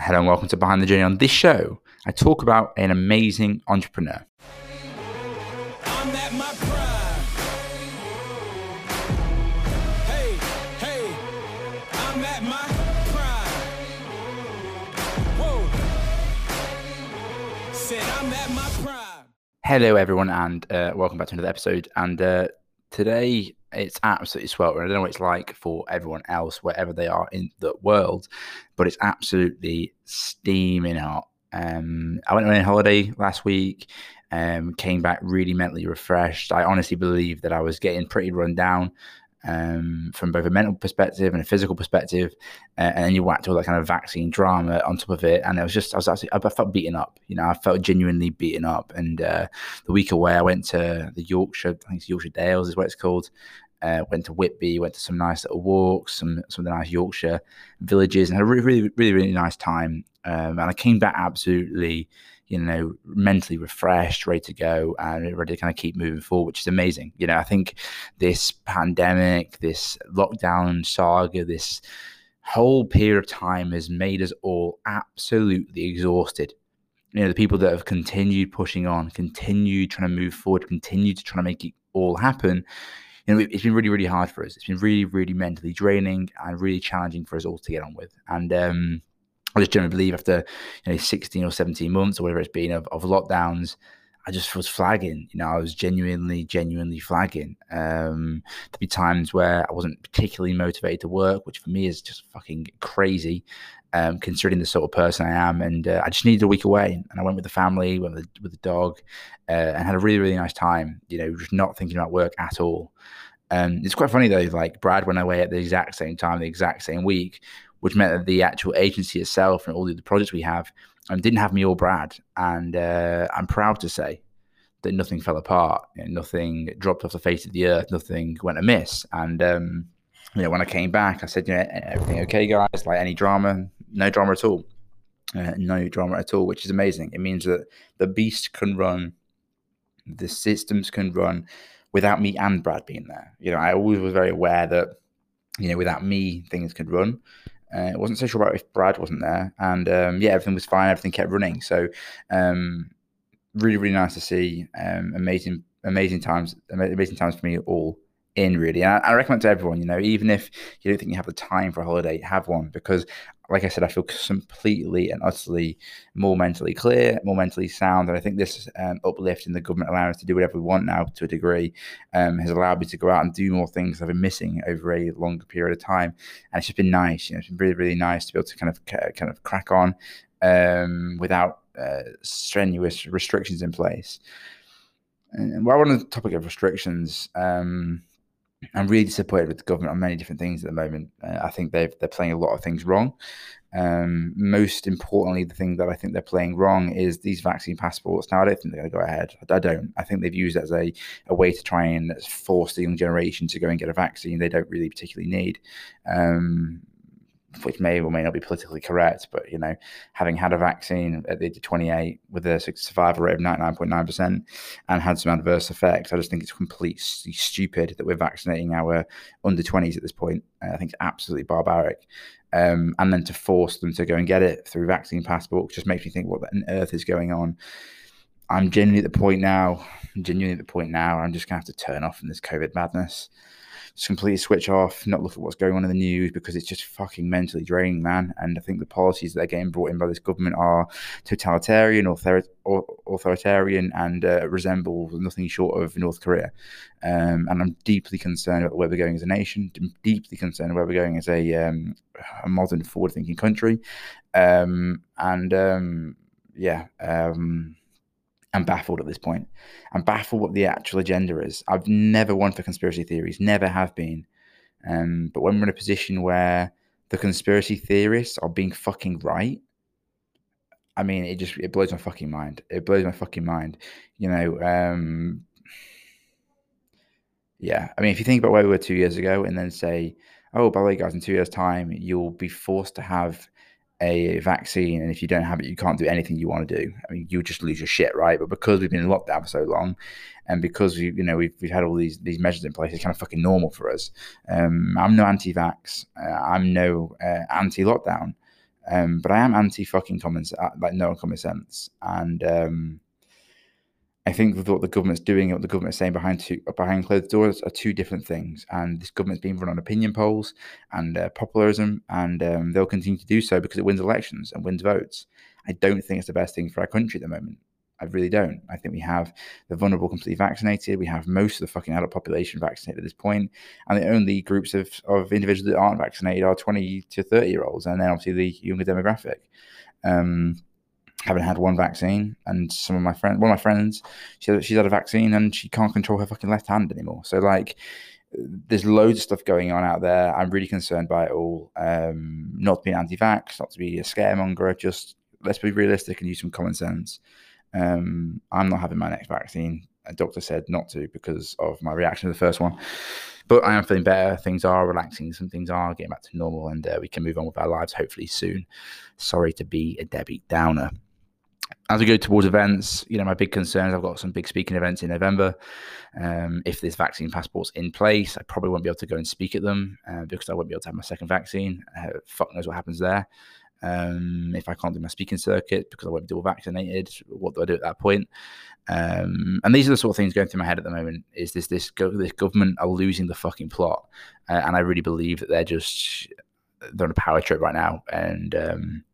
Hello and welcome to Behind the Journey. On this show, I talk about an amazing entrepreneur. I'm at my prime. Hey, hey, I'm at my prime. Whoa. Said I'm at my prime. Hello, everyone, and uh, welcome back to another episode. And uh, today, it's absolutely sweltering. I don't know what it's like for everyone else, wherever they are in the world, but it's absolutely steaming hot. Um, I went on a holiday last week, um, came back really mentally refreshed. I honestly believe that I was getting pretty run down um, from both a mental perspective and a physical perspective. And then you whacked all that kind of vaccine drama on top of it. And it was just, I was actually, I felt beaten up. You know, I felt genuinely beaten up. And uh, the week away, I went to the Yorkshire, I think it's Yorkshire Dales is what it's called. Uh, went to Whitby, went to some nice little walks, some some of the nice Yorkshire villages, and had a really, really, really, really nice time. Um, and I came back absolutely, you know, mentally refreshed, ready to go, and ready to kind of keep moving forward, which is amazing. You know, I think this pandemic, this lockdown saga, this whole period of time has made us all absolutely exhausted. You know, the people that have continued pushing on, continued trying to move forward, continued to try to make it all happen you know, it's been really, really hard for us. It's been really, really mentally draining and really challenging for us all to get on with. And um, I just generally believe after you know 16 or 17 months or whatever it's been of, of lockdowns, I just was flagging. You know, I was genuinely, genuinely flagging. Um, there'd be times where I wasn't particularly motivated to work, which for me is just fucking crazy, um, considering the sort of person I am. And uh, I just needed a week away, and I went with the family, went with the, with the dog, uh, and had a really, really nice time. You know, just not thinking about work at all. Um, it's quite funny though. Like Brad went away at the exact same time, the exact same week, which meant that the actual agency itself and all the projects we have um, didn't have me or Brad. And uh, I'm proud to say that nothing fell apart, you know, nothing dropped off the face of the earth, nothing went amiss. And um, you know, when I came back, I said, you know, everything okay, guys? Like any drama? No drama at all. Uh, no drama at all, which is amazing. It means that the beast can run, the systems can run without me and Brad being there. You know, I always was very aware that, you know, without me, things could run. Uh, wasn't so sure about if Brad wasn't there. And um, yeah, everything was fine. Everything kept running. So um, really, really nice to see. Um, amazing, amazing times, amazing times for me all in really. And I, I, recommend to everyone, you know, even if you don't think you have the time for a holiday, have one because, like I said, I feel completely and utterly more mentally clear, more mentally sound. And I think this um, uplift in the government allowing us to do whatever we want now to a degree um, has allowed me to go out and do more things I've been missing over a longer period of time. And it's just been nice, you know, it's been really, really nice to be able to kind of kind of crack on um, without uh, strenuous restrictions in place. And while we're on the topic of restrictions, um, I'm really disappointed with the government on many different things at the moment. Uh, I think they've they're playing a lot of things wrong. Um, most importantly, the thing that I think they're playing wrong is these vaccine passports. Now, I don't think they're going to go ahead. I don't. I think they've used as a, a way to try and force the young generation to go and get a vaccine they don't really particularly need. Um, which may or may not be politically correct, but you know, having had a vaccine at the age of 28 with a survival rate of 99.9% and had some adverse effects, I just think it's completely stupid that we're vaccinating our under 20s at this point. I think it's absolutely barbaric. Um, and then to force them to go and get it through vaccine passport just makes me think what on earth is going on. I'm genuinely at the point now, I'm genuinely at the point now, I'm just to have to turn off from this COVID madness just completely switch off, not look at what's going on in the news because it's just fucking mentally draining, man. And I think the policies that are getting brought in by this government are totalitarian, author- authoritarian, and uh, resemble nothing short of North Korea. Um, and I'm deeply concerned about where we're going as a nation. Deeply concerned where we're going as a, um, a modern, forward-thinking country. Um, and um, yeah. I'm baffled at this point. I'm baffled what the actual agenda is. I've never won for conspiracy theories, never have been. Um, but when we're in a position where the conspiracy theorists are being fucking right, I mean, it just it blows my fucking mind. It blows my fucking mind. You know, um, yeah. I mean, if you think about where we were two years ago, and then say, "Oh, by the way, guys, in two years' time, you'll be forced to have a vaccine and if you don't have it you can't do anything you want to do. I mean you'll just lose your shit right? But because we've been in lockdown for so long and because we you know we've, we've had all these these measures in place it's kind of fucking normal for us. Um, i'm no anti-vax uh, i'm no uh, anti-lockdown Um, but I am anti fucking common uh, like no common sense, and um, I think what the government's doing, and what the government's saying behind two, behind closed doors, are two different things. And this government's been run on opinion polls and uh, popularism, and um, they'll continue to do so because it wins elections and wins votes. I don't think it's the best thing for our country at the moment. I really don't. I think we have the vulnerable completely vaccinated. We have most of the fucking adult population vaccinated at this point, and the only groups of, of individuals that aren't vaccinated are 20 to 30 year olds, and then obviously the younger demographic. Um, haven't had one vaccine, and some of my friends, one of my friends, she, she's had a vaccine and she can't control her fucking left hand anymore. So like, there's loads of stuff going on out there. I'm really concerned by it all. Um, not to be anti-vax, not to be a scaremonger. Just let's be realistic and use some common sense. Um, I'm not having my next vaccine. A doctor said not to because of my reaction to the first one. But I am feeling better. Things are relaxing. Some things are getting back to normal, and uh, we can move on with our lives hopefully soon. Sorry to be a Debbie Downer. As we go towards events, you know, my big concerns. I've got some big speaking events in November. Um, if this vaccine passport's in place, I probably won't be able to go and speak at them uh, because I won't be able to have my second vaccine. Uh, fuck knows what happens there. Um, if I can't do my speaking circuit because I won't be double vaccinated, what do I do at that point? Um, and these are the sort of things going through my head at the moment. Is this this go, this government are losing the fucking plot, uh, and I really believe that they're just they're on a power trip right now. And um,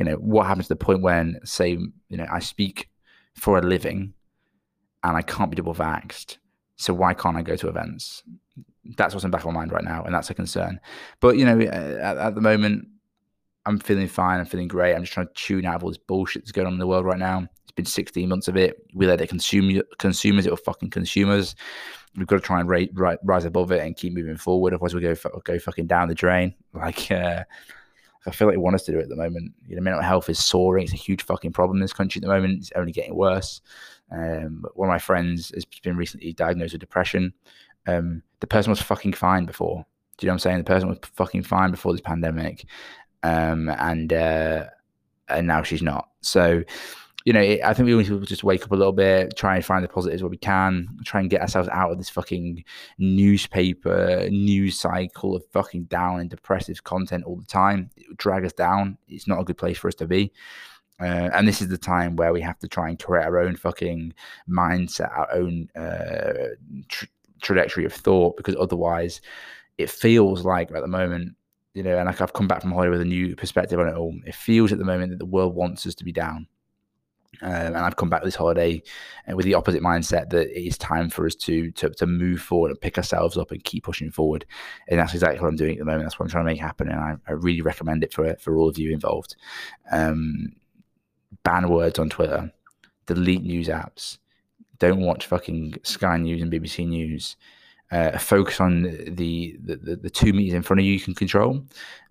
you know what happens to the point when, say, you know, I speak for a living, and I can't be double vaxxed. So why can't I go to events? That's what's in the back of my mind right now, and that's a concern. But you know, at, at the moment, I'm feeling fine. I'm feeling great. I'm just trying to tune out of all this bullshit that's going on in the world right now. It's been 16 months of it. We let it consume consumers. It will fucking consumers. We've got to try and ri- rise above it and keep moving forward. Otherwise, we go fu- go fucking down the drain. Like uh, I feel like they want us to do it at the moment. You know, mental health is soaring. It's a huge fucking problem in this country at the moment. It's only getting worse. Um, one of my friends has been recently diagnosed with depression. Um, the person was fucking fine before. Do you know what I'm saying? The person was fucking fine before this pandemic um, and uh, and now she's not. So, you know, it, I think we need to just wake up a little bit, try and find the positives where we can, try and get ourselves out of this fucking newspaper news cycle of fucking down and depressive content all the time. It would drag us down. It's not a good place for us to be. Uh, and this is the time where we have to try and create our own fucking mindset, our own uh, tra- trajectory of thought, because otherwise, it feels like at the moment you know, and like I've come back from holiday with a new perspective on it all. It feels at the moment that the world wants us to be down. Um, and I've come back this holiday uh, with the opposite mindset that it is time for us to, to to move forward and pick ourselves up and keep pushing forward. And that's exactly what I'm doing at the moment. That's what I'm trying to make happen, and I, I really recommend it for for all of you involved. Um, ban words on Twitter, delete news apps, don't watch fucking Sky News and BBC News uh, focus on the, the the two meters in front of you you can control,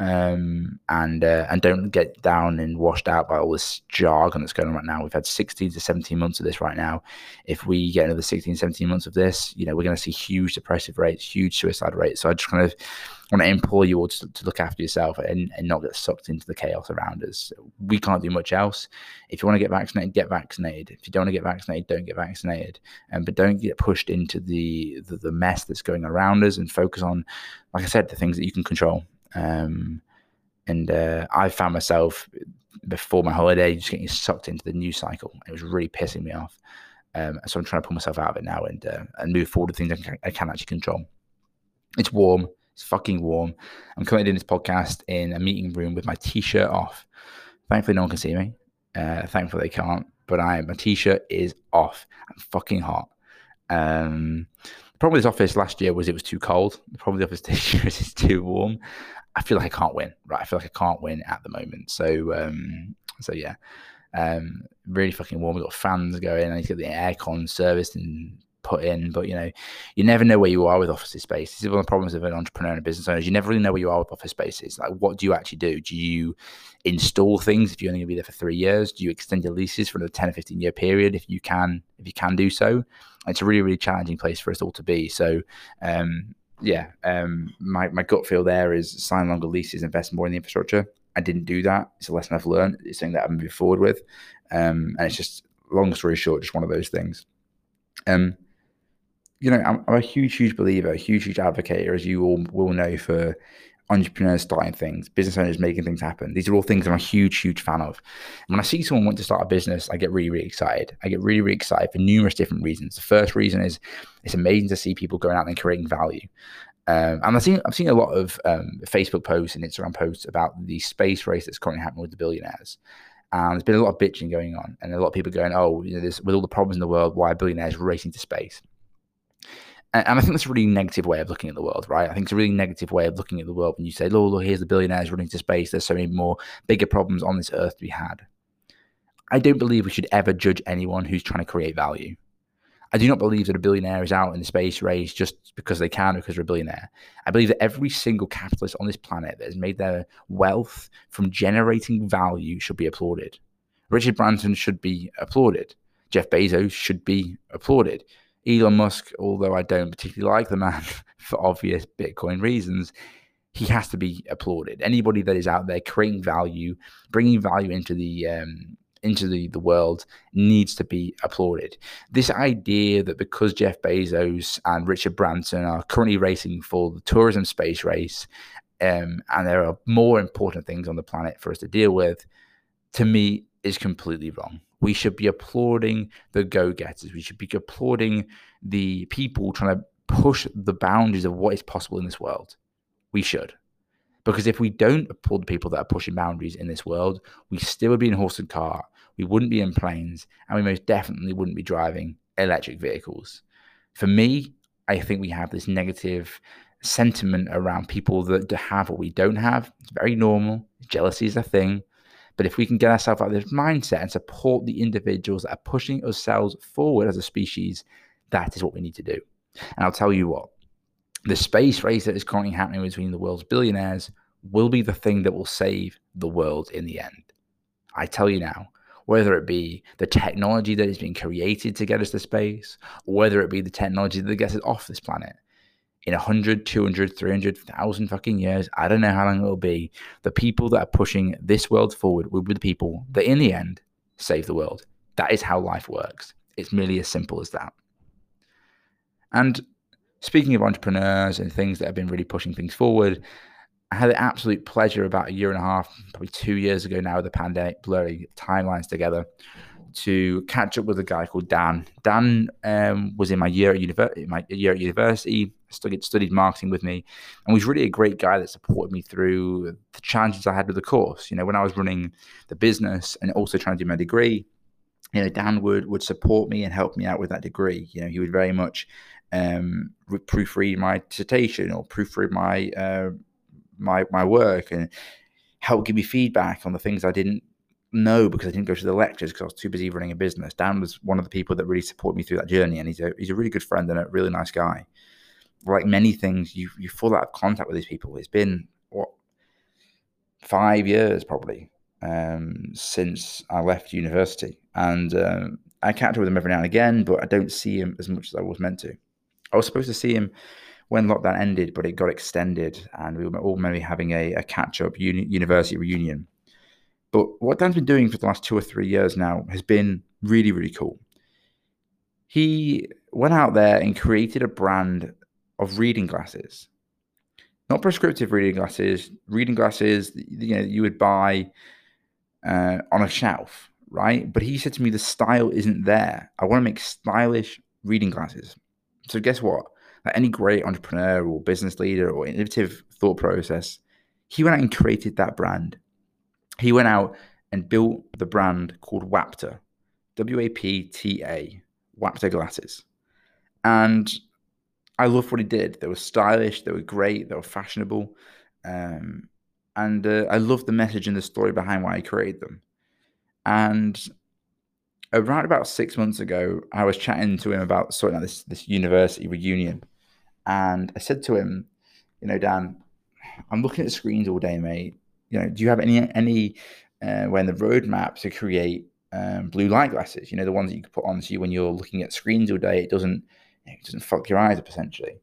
um, and uh, and don't get down and washed out by all this jargon that's going on right now. We've had 16 to 17 months of this right now. If we get another 16, 17 months of this, you know, we're going to see huge depressive rates, huge suicide rates. So I just kind of want to implore you all to, to look after yourself and, and not get sucked into the chaos around us. We can't do much else. If you want to get vaccinated, get vaccinated. If you don't want to get vaccinated, don't get vaccinated. Um, but don't get pushed into the, the, the mess that's going around us and focus on, like I said, the things that you can control. Um, and uh, I found myself before my holiday just getting sucked into the news cycle. It was really pissing me off. Um, so I'm trying to pull myself out of it now and uh, and move forward with things I can, I can actually control. It's warm. It's fucking warm. I'm currently doing this podcast in a meeting room with my t-shirt off. Thankfully, no one can see me. Uh, thankfully, they can't. But I, my t-shirt is off. I'm fucking hot. Um, the problem with this office last year was it was too cold. The problem with the office this year is it's too warm. I feel like I can't win. Right, I feel like I can't win at the moment. So, um, so yeah, um, really fucking warm. We've got fans going. I need to get the aircon serviced and put in. But you know, you never know where you are with office space. This is one of the problems of an entrepreneur and business owner. You never really know where you are with office spaces. Like, what do you actually do? Do you install things if you're only going to be there for three years? Do you extend your leases for another ten or fifteen year period if you can? If you can do so, it's a really really challenging place for us all to be. So. Um, yeah, um, my, my gut feel there is sign longer leases, invest more in the infrastructure. I didn't do that. It's a lesson I've learned. It's something that I'm moving forward with. Um, and it's just, long story short, just one of those things. Um, you know, I'm, I'm a huge, huge believer, a huge, huge advocate, as you all will know, for entrepreneurs starting things, business owners making things happen. These are all things I'm a huge, huge fan of. And when I see someone want to start a business, I get really, really excited. I get really, really excited for numerous different reasons. The first reason is it's amazing to see people going out and creating value. Um, and I've seen I've seen a lot of um, Facebook posts and Instagram posts about the space race that's currently happening with the billionaires. And there's been a lot of bitching going on, and a lot of people going, "Oh, you know, this, with all the problems in the world, why are billionaires racing to space?" And, I think that's a really negative way of looking at the world, right? I think it's a really negative way of looking at the world when you say, "Oh, look, here's the billionaires running to space. There's so many more bigger problems on this earth to be had." I don't believe we should ever judge anyone who's trying to create value. I do not believe that a billionaire is out in the space race just because they can, or because they're a billionaire. I believe that every single capitalist on this planet that has made their wealth from generating value should be applauded. Richard Branson should be applauded. Jeff Bezos should be applauded. Elon Musk, although I don't particularly like the man for obvious Bitcoin reasons, he has to be applauded. Anybody that is out there creating value, bringing value into the um, into the, the world needs to be applauded. This idea that because Jeff Bezos and Richard Branson are currently racing for the tourism space race, um, and there are more important things on the planet for us to deal with, to me is completely wrong. We should be applauding the go getters. We should be applauding the people trying to push the boundaries of what is possible in this world. We should. Because if we don't applaud the people that are pushing boundaries in this world, we still would be in horse and cart we wouldn't be in planes, and we most definitely wouldn't be driving electric vehicles. For me, I think we have this negative sentiment around people that have what we don't have. It's very normal. Jealousy is a thing. But if we can get ourselves out of this mindset and support the individuals that are pushing ourselves forward as a species, that is what we need to do. And I'll tell you what, the space race that is currently happening between the world's billionaires will be the thing that will save the world in the end. I tell you now, whether it be the technology that is being created to get us to space, or whether it be the technology that gets us off this planet. In 100, 200, 300,000 fucking years, I don't know how long it will be, the people that are pushing this world forward will be the people that, in the end, save the world. That is how life works. It's merely as simple as that. And speaking of entrepreneurs and things that have been really pushing things forward, I had the absolute pleasure about a year and a half, probably two years ago now, with the pandemic blurring timelines together, to catch up with a guy called Dan. Dan um, was in my year at my year at university, studied studied marketing with me, and was really a great guy that supported me through the challenges I had with the course. You know, when I was running the business and also trying to do my degree, you know, Dan would would support me and help me out with that degree. You know, he would very much um, proofread my dissertation or proofread my uh, my my work and help give me feedback on the things I didn't know because I didn't go to the lectures because I was too busy running a business. Dan was one of the people that really supported me through that journey, and he's a he's a really good friend and a really nice guy. Like many things, you you fall out of contact with these people. It's been what five years probably um, since I left university, and um, I catch up with him every now and again, but I don't see him as much as I was meant to. I was supposed to see him when lockdown ended, but it got extended, and we were all maybe having a, a catch up uni- university reunion. But what Dan's been doing for the last two or three years now has been really, really cool. He went out there and created a brand of reading glasses, not prescriptive reading glasses, reading glasses you know you would buy uh, on a shelf, right? But he said to me, the style isn't there. I want to make stylish reading glasses. So guess what? like any great entrepreneur or business leader or innovative thought process, he went out and created that brand. He went out and built the brand called Wapta, W A P T A, Wapta glasses. And I loved what he did. They were stylish, they were great, they were fashionable. Um, and uh, I loved the message and the story behind why he created them. And around about six months ago, I was chatting to him about sorting out this, this university reunion. And I said to him, you know, Dan, I'm looking at screens all day, mate. You know, do you have any any uh, when the roadmap to create um, blue light glasses? You know, the ones that you can put on so you when you're looking at screens all day. It doesn't it doesn't fuck your eyes up essentially.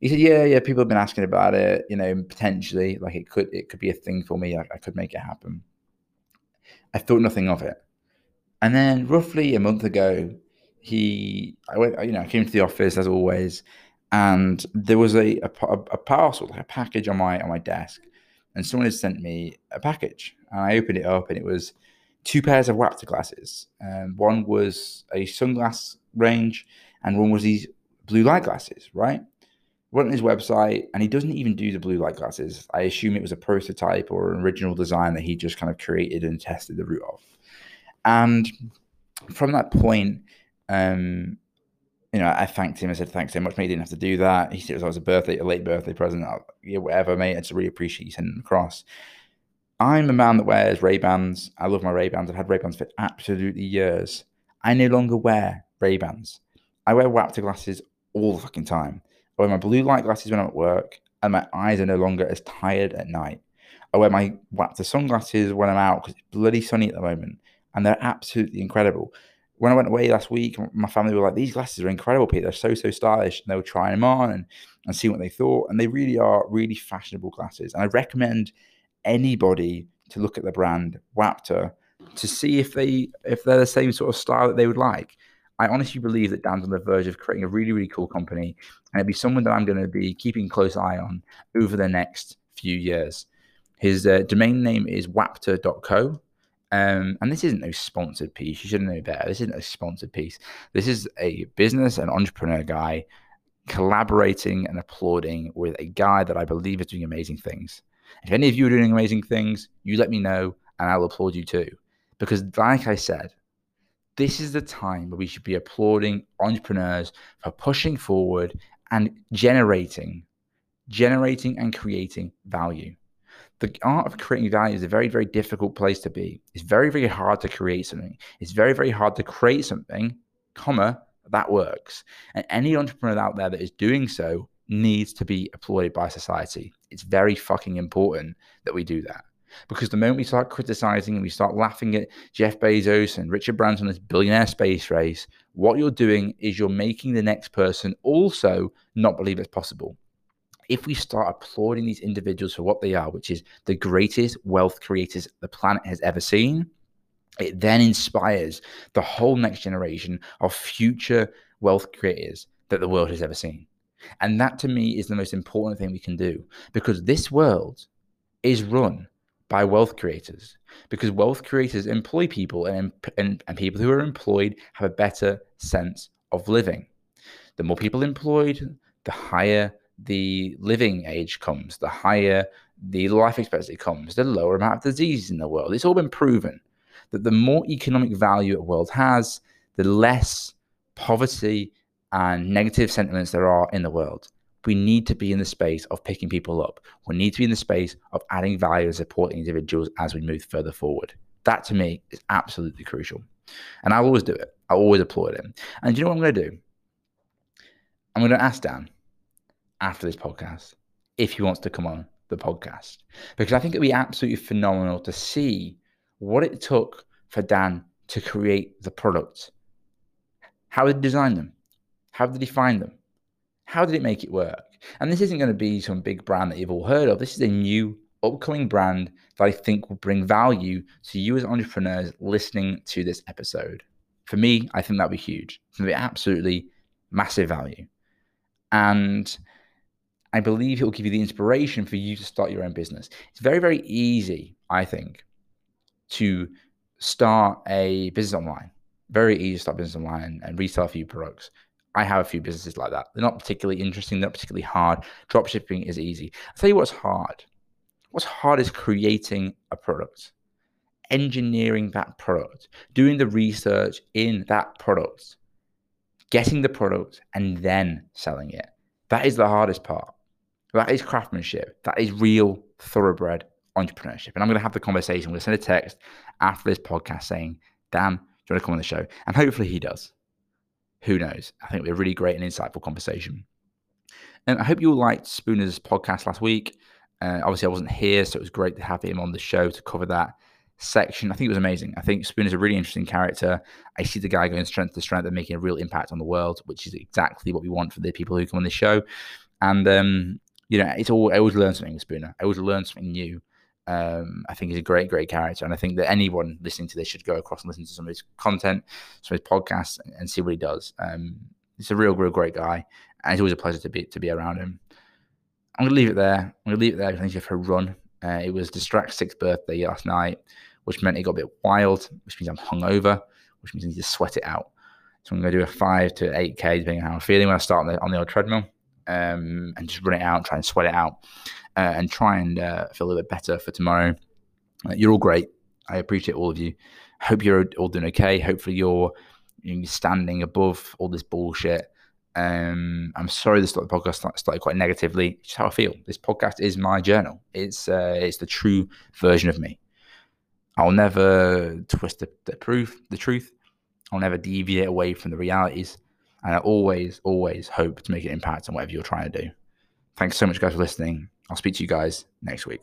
He said, yeah, yeah. People have been asking about it. You know, potentially, like it could it could be a thing for me. I, I could make it happen. I thought nothing of it. And then roughly a month ago, he I went, you know, I came to the office as always, and there was a, a, a parcel, like a package on my on my desk, and someone had sent me a package, and I opened it up, and it was two pairs of Wapta glasses. One was a sunglass range, and one was these blue light glasses. Right, went on his website, and he doesn't even do the blue light glasses. I assume it was a prototype or an original design that he just kind of created and tested the route of. And from that point, um, you know, I thanked him. I said, thanks so much, mate. You didn't have to do that. He said it was a birthday, a late birthday present. I'll, yeah, whatever, mate. I just really appreciate you sending them across. I'm a man that wears Ray-Bans. I love my Ray-Bans. I've had Ray-Bans for absolutely years. I no longer wear Ray-Bans. I wear Wapta glasses all the fucking time. I wear my blue light glasses when I'm at work, and my eyes are no longer as tired at night. I wear my Wapta sunglasses when I'm out because it's bloody sunny at the moment, and they're absolutely incredible when I went away last week, my family were like, "These glasses are incredible, Pete. They're so so stylish." And they were trying them on and and see what they thought, and they really are really fashionable glasses. And I recommend anybody to look at the brand Wapta to see if they if they're the same sort of style that they would like. I honestly believe that Dan's on the verge of creating a really really cool company, and it'd be someone that I'm going to be keeping close eye on over the next few years. His uh, domain name is wapta.co um, and this isn't a sponsored piece. You should know better. This isn't a sponsored piece. This is a business and entrepreneur guy collaborating and applauding with a guy that I believe is doing amazing things. If any of you are doing amazing things, you let me know and I'll applaud you too. Because, like I said, this is the time where we should be applauding entrepreneurs for pushing forward and generating, generating and creating value the art of creating value is a very, very difficult place to be. It's very, very hard to create something. It's very, very hard to create something, comma, that works. And any entrepreneur out there that is doing so needs to be applauded by society. It's very fucking important that we do that. Because the moment we start criticizing and we start laughing at Jeff Bezos and Richard Branson, this billionaire space race, what you're doing is you're making the next person also not believe it's possible if we start applauding these individuals for what they are, which is the greatest wealth creators the planet has ever seen, it then inspires the whole next generation of future wealth creators that the world has ever seen. And that to me is the most important thing we can do because this world is run by wealth creators because wealth creators employ people and, and, and people who are employed have a better sense of living. The more people employed, the higher the living age comes, the higher the life expectancy comes, the lower amount of disease in the world. It's all been proven that the more economic value a world has, the less poverty and negative sentiments there are in the world. We need to be in the space of picking people up. We need to be in the space of adding value and supporting individuals as we move further forward. That to me is absolutely crucial. And I always do it. I always applaud him. And do you know what I'm going to do? I'm going to ask Dan after this podcast if he wants to come on the podcast because I think it'd be absolutely phenomenal to see what it took for Dan to create the product. How did he design them? How did he find them? How did it make it work? And this isn't going to be some big brand that you've all heard of. This is a new upcoming brand that I think will bring value to you as entrepreneurs listening to this episode. For me, I think that'd be huge. It's going to be absolutely massive value. And I believe it will give you the inspiration for you to start your own business. It's very, very easy, I think, to start a business online. Very easy to start business online and, and resell a few products. I have a few businesses like that. They're not particularly interesting, they're not particularly hard. Dropshipping is easy. I'll tell you what's hard. What's hard is creating a product, engineering that product, doing the research in that product, getting the product, and then selling it. That is the hardest part. That is craftsmanship. That is real thoroughbred entrepreneurship. And I'm going to have the conversation. I'm going to send a text after this podcast saying, Dan, do you want to come on the show? And hopefully he does. Who knows? I think it'll be a really great and insightful conversation. And I hope you all liked Spooner's podcast last week. Uh, obviously, I wasn't here, so it was great to have him on the show to cover that section. I think it was amazing. I think Spooner's a really interesting character. I see the guy going strength to strength and making a real impact on the world, which is exactly what we want for the people who come on the show. And um, you know, it's all I always learn something with Spooner. I always learn something new. Um, I think he's a great, great character, and I think that anyone listening to this should go across and listen to some of his content, some of his podcasts, and, and see what he does. Um, he's a real, real great guy, and it's always a pleasure to be to be around him. I'm gonna leave it there. I'm gonna leave it there. I to go for a run. Uh, it was Distract's sixth birthday last night, which meant it got a bit wild, which means I'm hungover, which means I need to sweat it out. So I'm gonna do a five to eight k depending on how I'm feeling when I start on the, on the old treadmill, um, and just run it out, try and sweat it out, uh, and try and uh, feel a little bit better for tomorrow. Uh, you're all great. I appreciate all of you. Hope you're all doing okay. Hopefully you're, you're standing above all this bullshit. Um, I'm sorry this podcast started quite negatively. It's how I feel. This podcast is my journal. It's uh, it's the true version of me. I'll never twist the, the proof, the truth. I'll never deviate away from the realities. And I always, always hope to make an impact on whatever you're trying to do. Thanks so much, guys, for listening. I'll speak to you guys next week.